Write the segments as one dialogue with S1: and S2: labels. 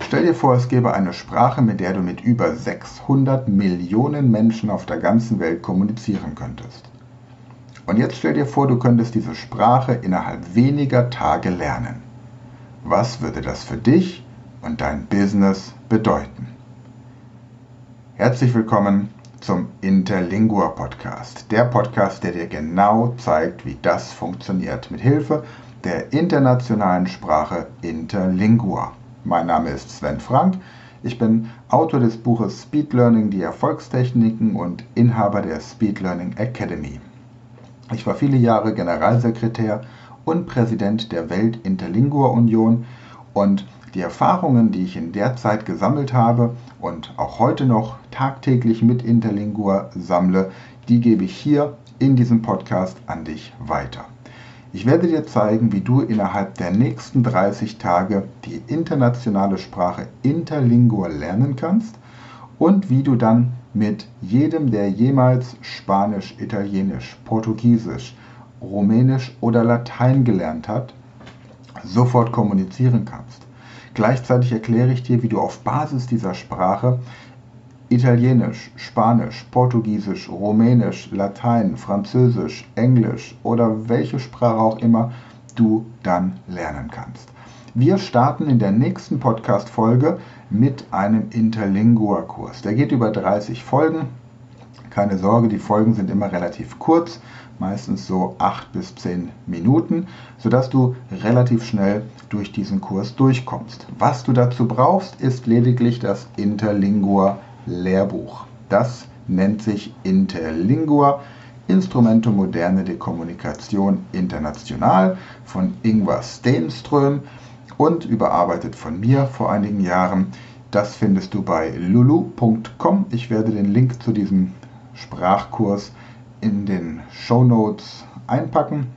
S1: Stell dir vor, es gäbe eine Sprache, mit der du mit über 600 Millionen Menschen auf der ganzen Welt kommunizieren könntest. Und jetzt stell dir vor, du könntest diese Sprache innerhalb weniger Tage lernen. Was würde das für dich und dein Business bedeuten? Herzlich willkommen zum Interlingua Podcast. Der Podcast, der dir genau zeigt, wie das funktioniert mit Hilfe der internationalen Sprache Interlingua. Mein Name ist Sven Frank. Ich bin Autor des Buches Speed Learning, die Erfolgstechniken und Inhaber der Speed Learning Academy. Ich war viele Jahre Generalsekretär und Präsident der Welt Interlingua Union und die Erfahrungen, die ich in der Zeit gesammelt habe und auch heute noch tagtäglich mit Interlingua sammle, die gebe ich hier in diesem Podcast an dich weiter. Ich werde dir zeigen, wie du innerhalb der nächsten 30 Tage die internationale Sprache Interlingua lernen kannst und wie du dann mit jedem, der jemals Spanisch, Italienisch, Portugiesisch, Rumänisch oder Latein gelernt hat, sofort kommunizieren kannst. Gleichzeitig erkläre ich dir, wie du auf Basis dieser Sprache Italienisch, Spanisch, Portugiesisch, Rumänisch, Latein, Französisch, Englisch oder welche Sprache auch immer du dann lernen kannst. Wir starten in der nächsten Podcast-Folge mit einem Interlingua-Kurs. Der geht über 30 Folgen. Keine Sorge, die Folgen sind immer relativ kurz, meistens so 8 bis 10 Minuten, sodass du relativ schnell durch diesen Kurs durchkommst. Was du dazu brauchst, ist lediglich das Interlingua-Kurs. Lehrbuch. Das nennt sich Interlingua, Instrumente Moderne de Kommunikation International von Ingvar Stenström und überarbeitet von mir vor einigen Jahren. Das findest du bei lulu.com. Ich werde den Link zu diesem Sprachkurs in den Show Notes einpacken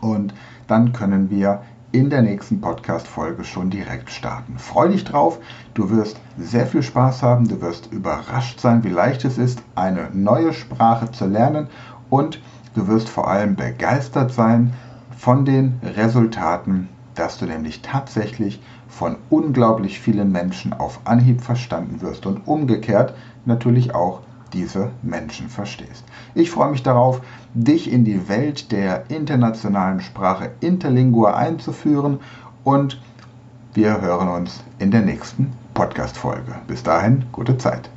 S1: und dann können wir in der nächsten Podcast-Folge schon direkt starten. Freu dich drauf, du wirst sehr viel Spaß haben, du wirst überrascht sein, wie leicht es ist, eine neue Sprache zu lernen. Und du wirst vor allem begeistert sein von den Resultaten, dass du nämlich tatsächlich von unglaublich vielen Menschen auf Anhieb verstanden wirst. Und umgekehrt natürlich auch diese Menschen verstehst. Ich freue mich darauf, dich in die Welt der internationalen Sprache Interlingua einzuführen und wir hören uns in der nächsten Podcast-Folge. Bis dahin, gute Zeit.